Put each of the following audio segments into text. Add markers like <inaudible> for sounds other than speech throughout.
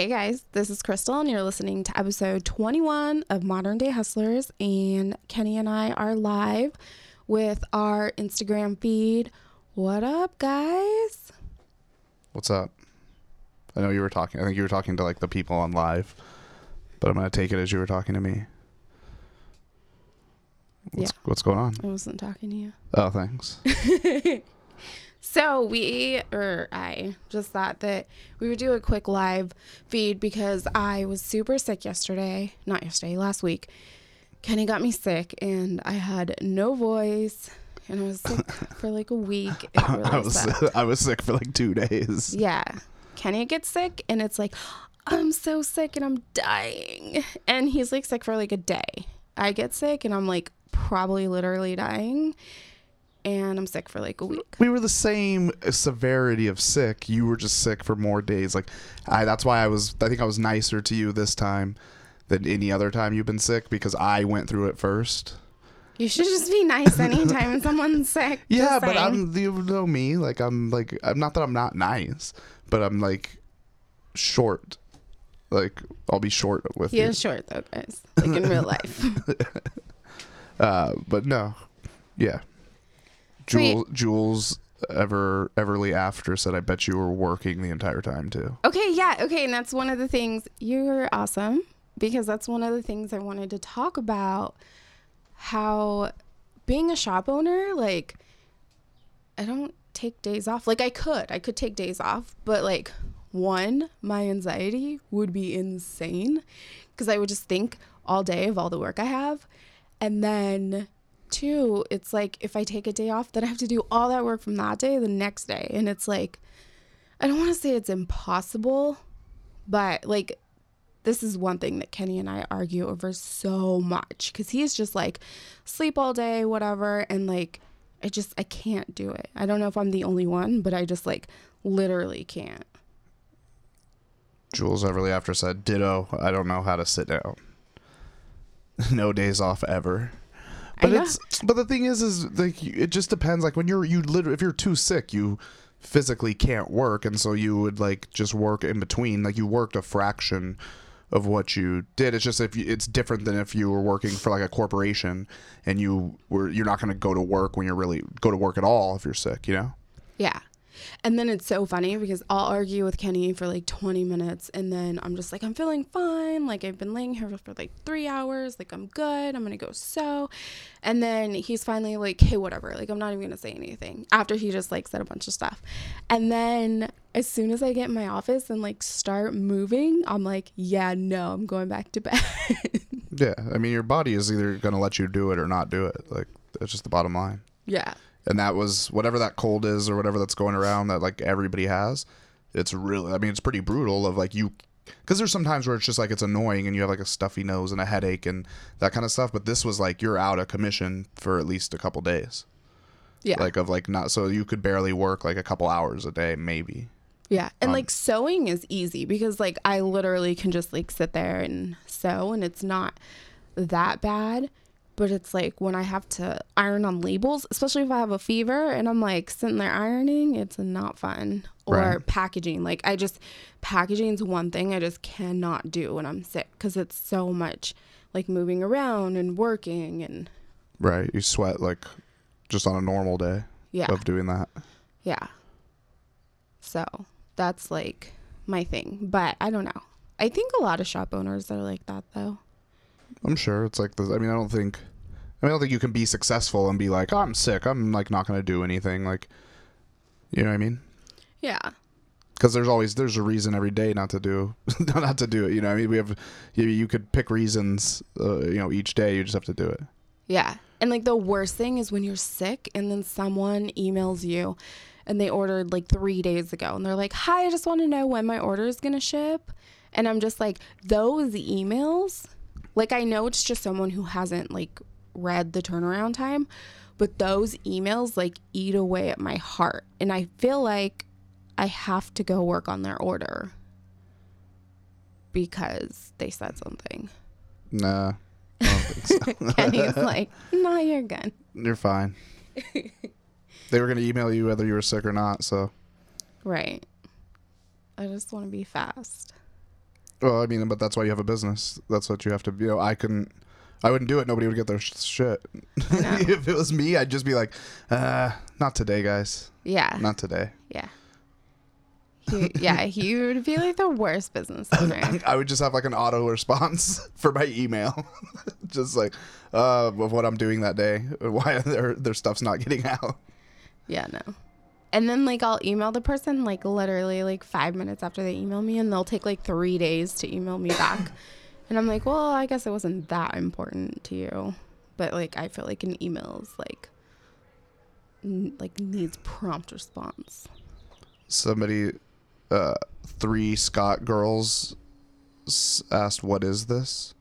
Hey guys, this is Crystal, and you're listening to episode 21 of Modern Day Hustlers. And Kenny and I are live with our Instagram feed. What up, guys? What's up? I know you were talking. I think you were talking to like the people on live, but I'm gonna take it as you were talking to me. What's, Yeah. What's going on? I wasn't talking to you. Oh, thanks. <laughs> So we, or I, just thought that we would do a quick live feed because I was super sick yesterday. Not yesterday, last week. Kenny got me sick, and I had no voice, and I was sick <laughs> for like a week. <laughs> Really I was sucked. <laughs> I was sick for like two days. Yeah. Kenny gets sick and it's like, I'm so sick and I'm dying. And he's like sick for like a day. I get sick and I'm like probably literally dying. And I'm sick for like a week. We were the same severity of sick. You were just sick for more days. Like I that's why I was I think I was nicer to you this time than any other time you've been sick because I went through it first. You should just be nice anytime <laughs> someone's sick. Yeah, but. I'm you know me. Like I'm like I'm not that I'm not nice, but I'm like short. Like I'll be short with He you. is short though, guys. Like in real <laughs> life. <laughs> Uh, but no, yeah. Jules, Jules, ever Everly after said, "I bet you were working the entire time too." Okay, yeah, okay, and that's one of the things you're awesome because that's one of the things I wanted to talk about how being a shop owner, like I don't take days off. Like I could. I could take days off, but like one, my anxiety would be insane because I would just think all day of all the work I have. And then two, it's like if I take a day off, then I have to do all that work from that day the next day. And it's like I don't want to say it's impossible, but like this is one thing that Kenny and I argue over so much because he's just like sleep all day, whatever, and like I just I can't do it. I don't know if I'm the only one, but I just like literally can't. Jules Everly after said, "Ditto. I don't know how to sit down. <laughs> no days off ever." But it's but the thing is, is like it just depends. Like when you're you literally if you're too sick, you physically can't work, and so you would like just work in between. Like you worked a fraction of what you did. It's just if you, it's different than if you were working for like a corporation and you were you're not going to go to work when you're really go to work at all if you're sick. You know. Yeah. And then it's so funny because I'll argue with Kenny for like 20 minutes and then I'm just like, I'm feeling fine. Like, I've been laying here for like three hours. Like, I'm good. I'm going to go sew. And then he's finally like, hey, whatever. Like, I'm not even going to say anything after he just like said a bunch of stuff. And then as soon as I get in my office and like start moving, I'm like, yeah, no, I'm going back to <laughs> bed. Yeah, I mean your body is either going to let you do it or not do it. Like that's just the bottom line. yeah. And that was whatever that cold is or whatever that's going around that like everybody has it's really i mean it's pretty brutal of like you because there's sometimes where it's just like it's annoying and you have like a stuffy nose and a headache and that kind of stuff but this was like you're out of commission for at least a couple days Yeah. like of like not so you could barely work like a couple hours a day maybe Yeah. And Um, like sewing is easy because like I literally can just like sit there and sew and it's not that bad. But it's like when I have to iron on labels, especially if I have a fever and I'm like sitting there ironing, it's not fun. Or Right. packaging. Like I just, packaging is one thing I just cannot do when I'm sick because it's so much like moving around and working and right you sweat like just on a normal day yeah. of doing that Yeah. So that's like my thing. But I don't know. I think a lot of shop owners are like that though. I'm sure it's like the i mean i don't think i mean i don't think you can be successful and be like oh, i'm sick i'm like not going to do anything like you know what i mean Yeah. because there's always there's a reason every day not to do <laughs> not to do it you know what i mean we have you, you could pick reasons uh, you know each day you just have to do it Yeah. And like the worst thing is when you're sick and then someone emails you and they ordered like three days ago and they're like, Hi, I just want to know when my order is going to ship. And I'm just like, those emails, like I know it's just someone who hasn't like read the turnaround time, but those emails like eat away at my heart. And I feel like I have to go work on their order because they said something. nah I don't think so. <laughs> Kenny's like, no, you're good. you're fine <laughs> they were going to email you whether you were sick or not so Right. I just want to be fast. Well, I mean, but that's why you have a business. That's what you have to. You know, I couldn't. I wouldn't do it. Nobody would get their sh- shit. <laughs> If it was me, I'd just be like, uh, not today, guys. Yeah. Not today. Yeah. He, yeah, he would be like the worst business <laughs> owner. I would just have like an auto response <laughs> for my email, just like uh, of what I'm doing that day, why their their stuff's not getting out. Yeah, no. And then like I'll email the person like literally like five minutes after they email me, and they'll take like three days to email me back. <coughs> and I'm like, well, I guess it wasn't that important to you, but like I feel like an email is like n- like needs prompt response. Somebody, uh, three Scott girls s- asked, "What is this?"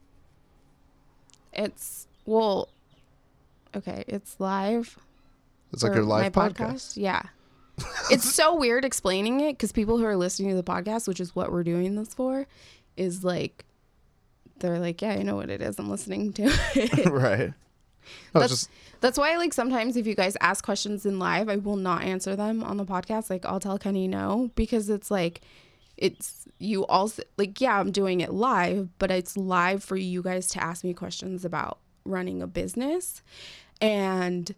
It's well, okay, it's live. It's like your live my podcast. Yeah. It's so weird explaining it because people who are listening to the podcast, which is what we're doing this for, is like, they're like, yeah, I know what it is. I'm listening to it. <laughs> right. That's- just That's why, like, sometimes if you guys ask questions in live, I will not answer them on the podcast. Like, I'll tell Kenny no because it's like, it's you also, like, yeah, I'm doing it live, but it's live for you guys to ask me questions about running a business. And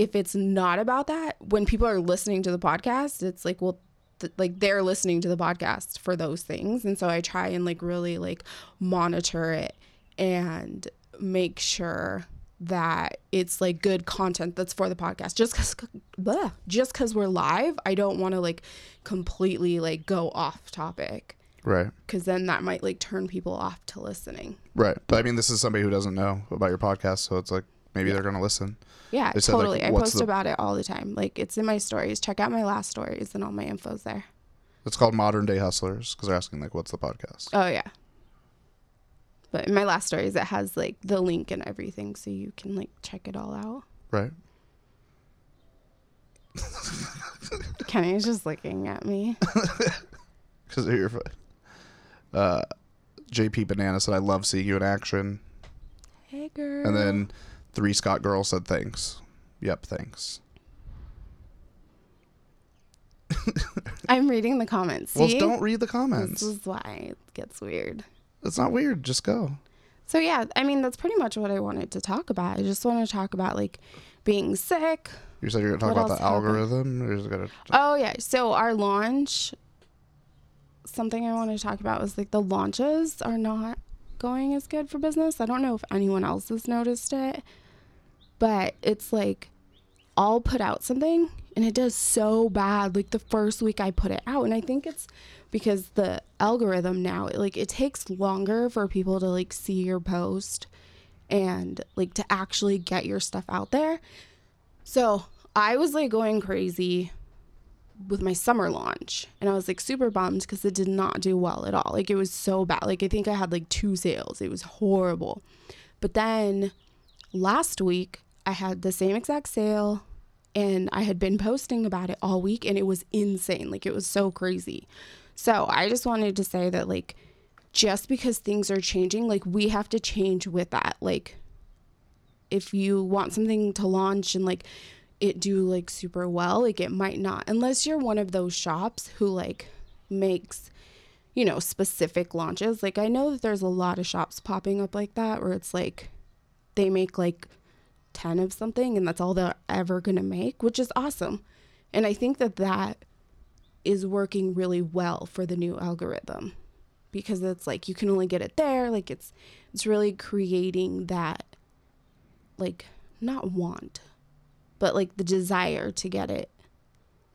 if it's not about that, when people are listening to the podcast, it's like, well, th- like they're listening to the podcast for those things. And so I try and like really like monitor it and make sure that it's like good content that's for the podcast. Just cause, just cause we're live, I don't want to like completely like go off topic right. because then that might like turn people off to listening. Right. But I mean, this is somebody who doesn't know about your podcast, so it's like maybe they're gonna listen. Yeah, said, like, totally. I post the- about it all the time. Like it's in my stories. Check out my last stories and all my info's there. It's called Modern Day Hustlers because they're asking like, "What's the podcast?" Oh yeah. But in my last stories, it has like the link and everything, so you can like check it all out. Right. <laughs> Kenny's just looking at me. <laughs> Because of your fu- Uh, JP Banana said, "I love seeing you in action," Hey girl. and then three Scott girls said, "Thanks." Yep, thanks. <laughs> I'm reading the comments. Well, don't read the comments. This is why it gets weird. It's not weird. Just go. So yeah, I mean that's pretty much what I wanted to talk about. I just want to talk about like being sick. You said you're gonna talk What about the algorithm. Or gonna. Oh yeah, so our launch. Something I wanted to talk about was like the launches are not going as good for business. I don't know if anyone else has noticed it, but it's like I'll put out something and it does so bad like the first week I put it out and I think it's because the algorithm now like it takes longer for people to like see your post and like to actually get your stuff out there. So, I was like going crazy with my summer launch and I was like super bummed because it did not do well at all. Like it was so bad. Like I think I had like two sales. It was horrible. But then last week I had the same exact sale and I had been posting about it all week and it was insane. Like it was so crazy. So I just wanted to say that like just because things are changing, like we have to change with that. Like if you want something to launch and like it do like super well, like it might not unless you're one of those shops who like makes you know specific launches. Like I know that there's a lot of shops popping up like that where it's like they make like 10 of something and that's all they're ever going to make, which is awesome. And I think that that is working really well for the new algorithm because it's like you can only get it there, like it's it's really creating that like not want but like the desire to get it.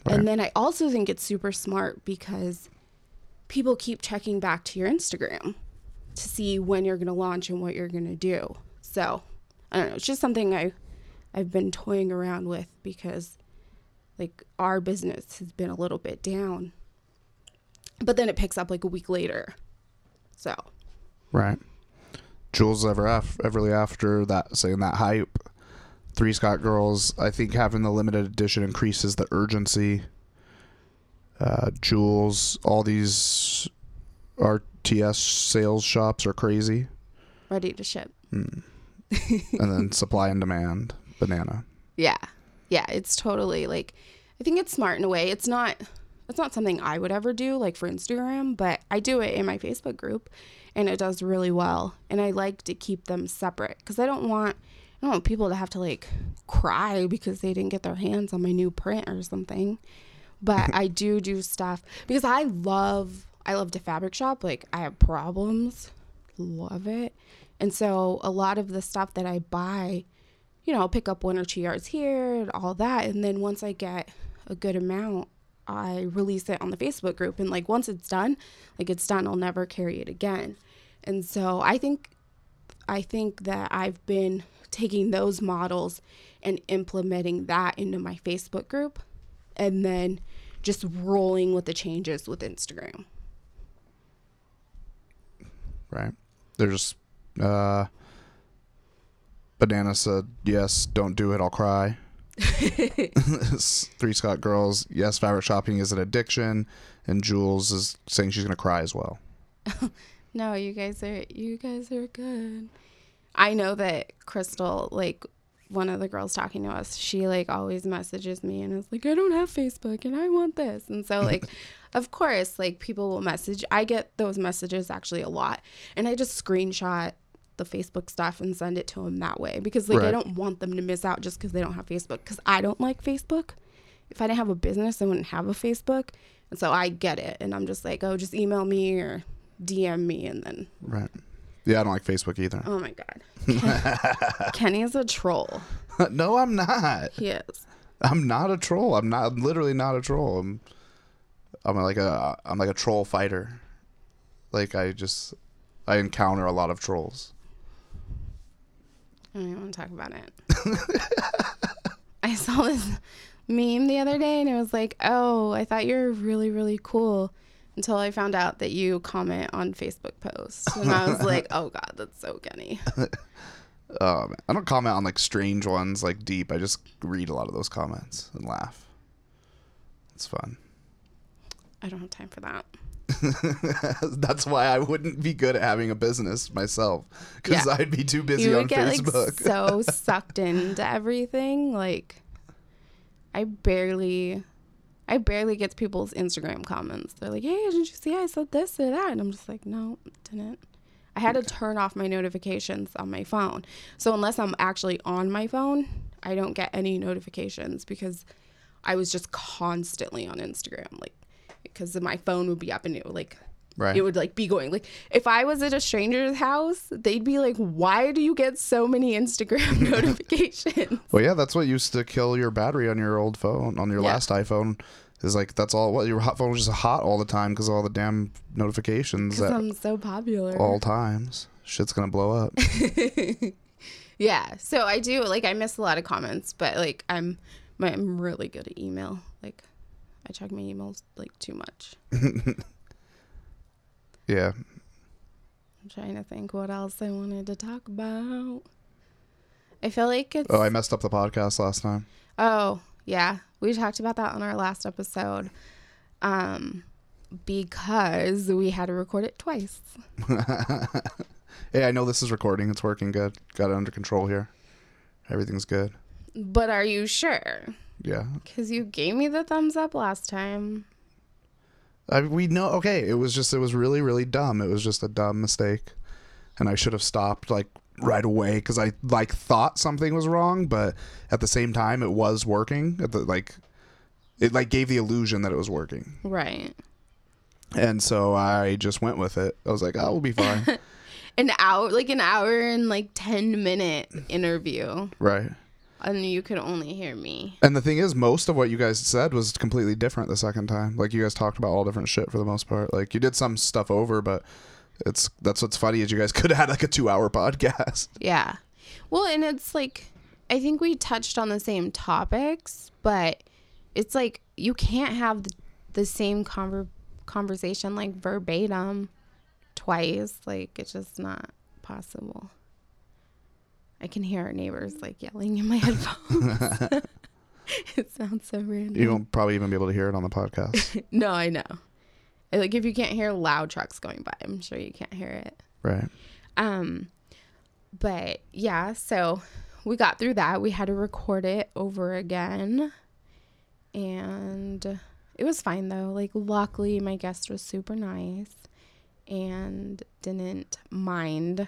Right. And then I also think it's super smart because people keep checking back to your Instagram to see when you're going to launch and what you're going to do. So, I don't know, it's just something I I've been toying around with because like our business has been a little bit down. But then it picks up like a week later. So, Right. Jules ever af- Everly after that saying that hype. Three Scott girls. I think having the limited edition increases the urgency. Uh, Jules, all these RTS sales shops are crazy, ready to ship. And then supply and demand. Banana. Yeah. Yeah, it's totally like I think it's smart in a way. It's not it's not something I would ever do like for Instagram, but I do it in my Facebook group and it does really well. And I like to keep them separate cuz I don't want I don't want people to have to like cry because they didn't get their hands on my new print or something. But <laughs> I do do stuff because I love I love to fabric shop. Like I have problems, love it. And so a lot of the stuff that I buy, you know, I'll pick up one or two yards here and all that. And then once I get a good amount, I release it on the Facebook group. And like once it's done, like it's done, I'll never carry it again. And so I think I think that I've been taking those models and implementing that into my Facebook group and then just rolling with the changes with Instagram. Right. There's uh Banana said, Yes, don't do it, I'll cry. <laughs> Three Scott girls, yes, fabric shopping is an addiction, and Jules is saying she's gonna cry as well. <laughs> no, you guys are you guys are good. I know that Crystal, like one of the girls talking to us, she like always messages me and is like, I don't have Facebook and I want this. And so <laughs> like of course, like people will message. I get those messages actually a lot. And I just screenshot the Facebook stuff and send it to them that way because like right. I don't want them to miss out just because they don't have Facebook because I don't like Facebook. If I didn't have a business, I wouldn't have a Facebook, and so I get it, and I'm just like, oh, just email me or DM me, and then right. Yeah, I don't like Facebook either. Oh my god, Ken- <laughs> Kenny is a troll. <laughs> no, I'm not. He is. I'm not a troll. I'm not I'm literally not a troll. I'm I'm like a I'm like a troll fighter. Like I just I encounter a lot of trolls. I don't even want to talk about it. <laughs> I saw this meme the other day and it was like, "Oh, I thought you were really really cool." until I found out that you comment on Facebook posts. And I was like, oh God, that's so Kenny. <laughs> um, I don't comment on like strange ones, like deep. I just read a lot of those comments and laugh. It's fun. I don't have time for that. <laughs> That's why I wouldn't be good at having a business myself because yeah. I'd be too busy on get, Facebook. Like, so <laughs> sucked into everything. Like, I barely I barely get people's Instagram comments. They're like, "Hey, didn't you see I said this or that?" And I'm just like, "No, didn't." I had to turn off my notifications on my phone. So unless I'm actually on my phone, I don't get any notifications because I was just constantly on Instagram, like because my phone would be up and it would like Right. It would like be going like if I was at a stranger's house, they'd be like, "Why do you get so many Instagram <laughs> notifications?" Well, yeah, that's what used to kill your battery on your old phone, on your yeah. last iPhone. Is like that's all. What your hot phone was just hot all the time because all the damn notifications. Because I'm so popular. All times, shit's gonna blow up. <laughs> yeah, so I do like I miss a lot of comments, but like I'm I'm really good at email. Like I check my emails like too much. <laughs> Yeah. I'm trying to think what else I wanted to talk about. I feel like it's. Oh, I messed up the podcast last time. Oh, yeah. We talked about that on our last episode. Um, because we had to record it twice. <laughs> hey, I know this is recording. It's working good. Got it under control here. Everything's good. But are you sure? Yeah. Because you gave me the thumbs up last time. I, we know. Okay, it was just it was really really dumb. It was just a dumb mistake, and I should have stopped like right away because I like thought something was wrong, but at the same time it was working. At the like, it like gave the illusion that it was working. Right. And so I just went with it. I was like, "Oh, we'll be fine." <laughs> an hour, like an hour and like ten minute interview. Right and you could only hear me. And the thing is, most of what you guys said was completely different the second time. Like you guys talked about all different shit for the most part. Like you did some stuff over, but it's that's what's funny is you guys <laughs> could have had like a two hour podcast. Yeah. Well, and it's like I think we touched on the same topics, but it's like you can't have the, the same conver- conversation like verbatim twice. Like it's just not possible. I can hear our neighbors like yelling in my <laughs> headphones. <laughs> it sounds so random. You won't probably even be able to hear it on the podcast. <laughs> no, I know. Like if you can't hear loud trucks going by, I'm sure you can't hear it. Right. Um but yeah, so we got through that. We had to record it over again. And it was fine though. Like luckily my guest was super nice and didn't mind.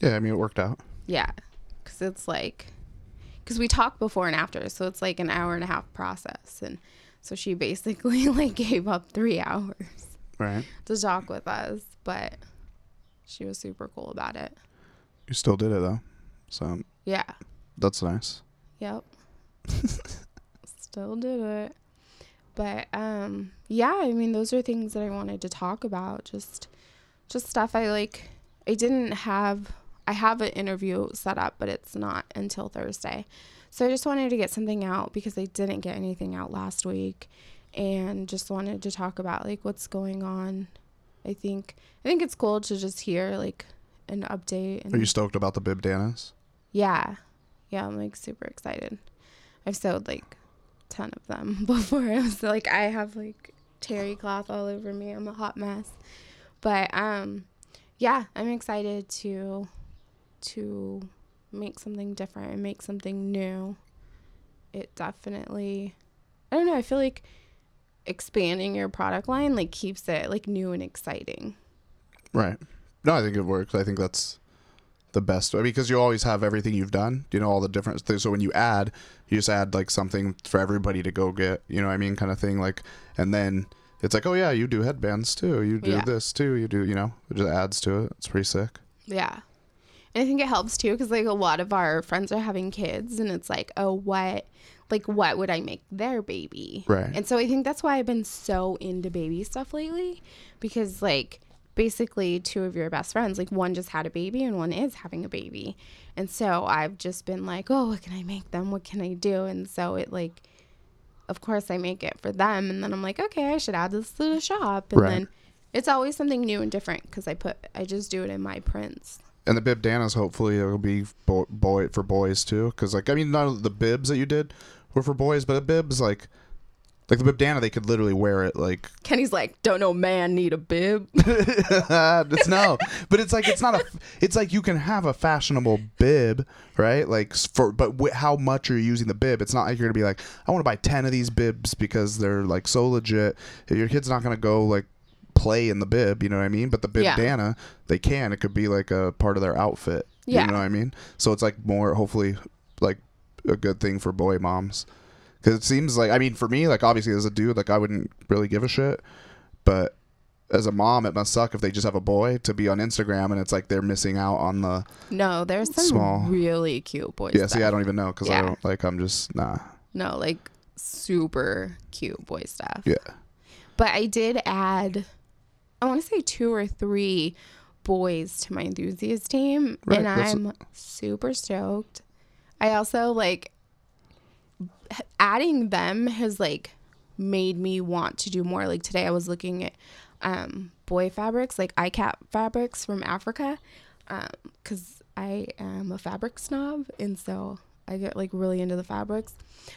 Yeah, I mean it worked out. Yeah, cuz it's like cuz we talked before and after, so it's like an hour and a half process and so she basically <laughs> like gave up 3 hours Right. to talk with us, but she was super cool about it. You still did it though. So Yeah. that's nice. Yep. <laughs> Still did it. But um yeah, I mean those are things that I wanted to talk about. Just just stuff I like I didn't have I have an interview set up, but it's not until Thursday. So I just wanted to get something out because I didn't get anything out last week and just wanted to talk about like what's going on. I think I think it's cool to just hear like an update and Are you stoked about the bib danas? yeah. Yeah, I'm like super excited. I've sewed like 10 of them <laughs> before. I was like, I have like terry cloth all over me. I'm a hot mess. But um yeah, I'm excited to to make something different and make something new. It definitely I don't know, I feel like expanding your product line like keeps it like new and exciting. Right. No, I think it works. I think that's the best way because you always have everything you've done. You know all the different things. So when you add, you just add like something for everybody to go get. You know what I mean, kind of thing. Like, and then it's like, oh yeah, you do headbands too. You do Yeah. this too. You do. You know, it just adds to it. It's pretty sick. Yeah. And I think it helps too because like a lot of our friends are having kids and it's like, oh, what, like, what would I make their baby? Right. And so I think that's why I've been so into baby stuff lately because like basically two of your best friends, like one just had a baby and one is having a baby. And so I've just been like, oh, what can I make them? What can I do? And so it like, of course I make it for them. And then I'm like, okay, I should add this to the shop. And Right. then it's always something new and different because I put, I just do it in my prints. And the bib danas, hopefully, it'll be boy, boy for boys too. Because like, I mean, none of the bibs that you did were for boys, but the bibs like, like the bib dana, they could literally wear it like <laughs> Kenny's like, don't no man need a bib. <laughs> it's no, but it's like it's not a. It's like you can have a fashionable bib, right? Like for, but wh- how much are you using the bib? It's not like you're gonna be like, I want to buy ten of these bibs because they're like so legit. Your kid's not gonna go like play in the bib, you know what I mean? But the bib Yeah. Dana, they can. It could be like a part of their outfit. Yeah. You know what I mean? So it's like more hopefully like a good thing for boy moms. Cuz it seems like I mean for me like obviously as a dude like I wouldn't really give a shit, but as a mom it must suck if they just have a boy to be on Instagram and it's like they're missing out on the No, there's some Small. really cute boys. Yeah, see I don't even know cuz I don't like I'm just nah. No, like super cute boy stuff. Yeah. But I did add, I want to say two or three boys to my enthusiast team, Right, and I'm super stoked. I also like adding them has like made me want to do more. Like today, I was looking at um, boy fabrics, like ikat fabrics from Africa, because I am a fabric snob, and so I get like really into the fabrics.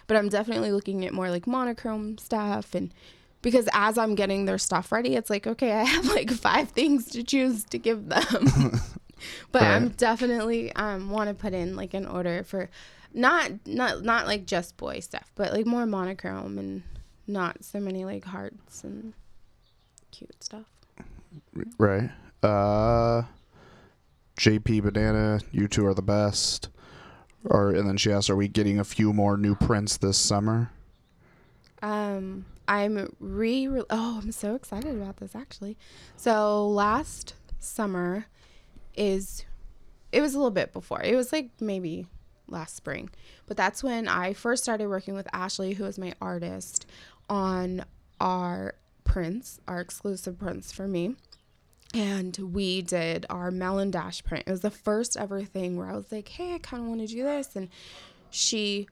But I'm definitely looking at more like monochrome stuff and because as I'm getting their stuff ready, it's like, okay, I have like <laughs> five things to choose to give them. <laughs> but I'm definitely um want to put in like an order for not not not like just boy stuff, but like more monochrome and not so many like hearts and cute stuff. Right. Uh JP Banana, you two are the best. Or and then she asked, Are we getting a few more new prints this summer? Um, I'm re. Oh, I'm so excited about this actually. So last summer is, it was a little bit before. It was like maybe last spring, but that's when I first started working with Ashley, who is my artist, on our prints, our exclusive prints for me. And we did our Melon Dash print. It was the first ever thing where I was like, hey, I kind of want to do this. And she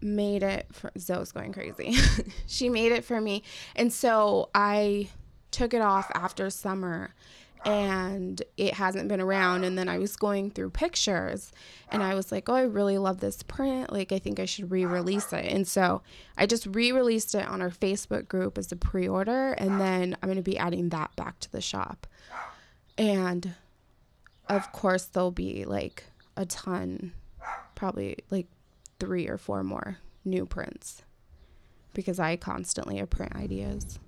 made it for Zoe's going crazy. <laughs> she made it for me. And so I took it off after summer and it hasn't been around and then I was going through pictures and I was like, "Oh, I really love this print. Like I think I should re-release it." And so I just re-released it on our Facebook group as a pre-order and then I'm going to be adding that back to the shop. And of course there'll be like a ton probably like three or four more new prints because I constantly have print ideas.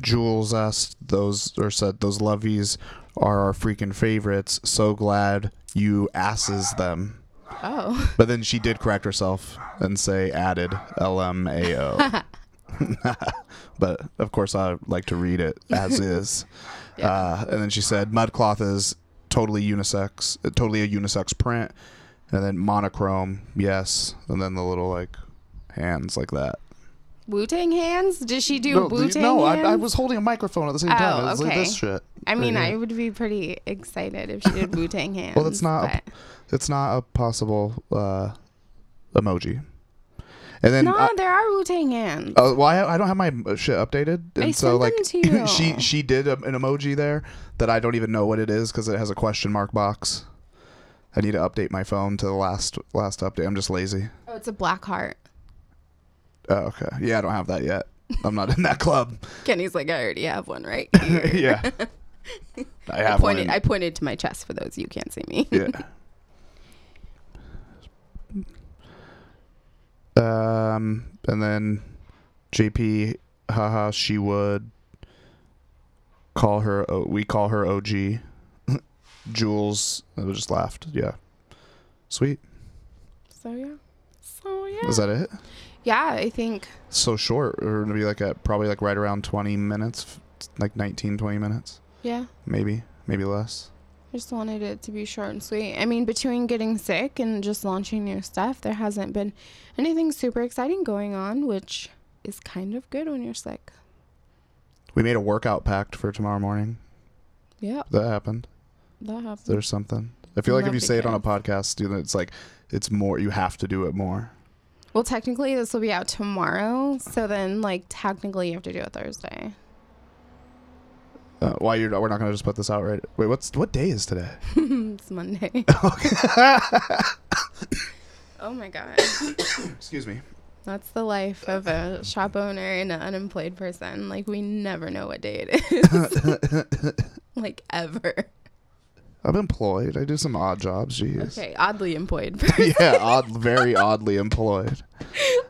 Jules asked those or said those lovies are our freaking favorites. So glad you asses them. Oh, <laughs> But then she did correct herself and say added LMAO. <laughs> <laughs> but of course, I like to read it as is. Yeah. Uh, and then she said mudcloth is totally unisex, totally a unisex print. And then monochrome, yes. And then the little like hands like that. Wu Tang hands? Did she do no, Wu Tang no I? I was holding a microphone at the same Oh, time. It was like okay. this shit. I mean, right I would be pretty excited if she did <laughs> Wu Tang hands. Well, that's not a- It's not a possible uh, emoji. And then no, I- there are Wu Tang hands. Uh, well, I, I don't have my shit updated, and I so like them to <laughs> you. she she did a, an emoji there that I don't even know what it is because it has a question mark box. I need to update my phone to the last last update. I'm just lazy. oh, it's a black heart. Oh, okay. Yeah, I don't have that yet. I'm not in that club. <laughs> Kenny's like, I already have one, right? <laughs> yeah, <laughs> I I have one. pointed. in- I pointed to my chest for those you can't see me. yeah. Um, and then JP, haha, she would call her. We call her OG. Jules, just laughed. Yeah, sweet. So yeah. So yeah. Is that it? yeah, I think So short. We're gonna be like at probably like right around 20 minutes, like 19, 20 minutes, yeah. maybe, maybe less. I just wanted it to be short and sweet. I mean, between getting sick and just launching new stuff, there hasn't been anything super exciting going on, which is kind of good when you're sick. We made a workout pact for tomorrow morning. Yeah, That happened. That happens. There's something. I feel like if you say it on a podcast, you know, it's like it's more. You have to do it more. Well, technically, this will be out tomorrow, so then, like, technically, you have to do it Thursday. Uh, why you're? We're not gonna just put this out right. Wait, what's what day is today? <laughs> it's Monday. <laughs> <laughs> oh my god, <coughs> Excuse me. that's the life of a shop owner and an unemployed person. Like, we never know what day it is, like ever. I'm employed. I do some odd jobs. Jeez. Okay, oddly employed. <laughs> <laughs> yeah, odd, very oddly employed.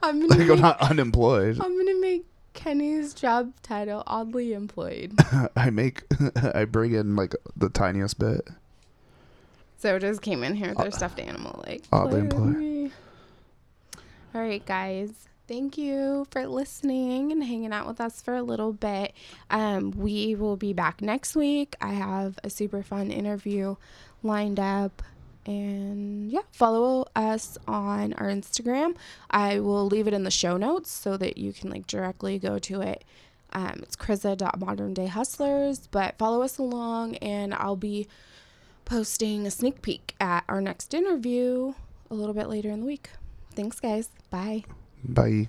I'm <laughs> gonna I'm make, not unemployed. I'm gonna make Kenny's job title oddly employed. I make. I bring in like the tiniest bit. So just came in here with their uh, stuffed animal, like Oddly employed. All right, guys. Thank you for listening and hanging out with us for a little bit. Um, we will be back next week. I have a super fun interview lined up. And yeah, follow us on our Instagram. I will leave it in the show notes so that you can like directly go to it. Um, it's krista.moderndayhustlers, but follow us along and I'll be posting a sneak peek at our next interview a little bit later in the week. Thanks, guys. Bye. Bye.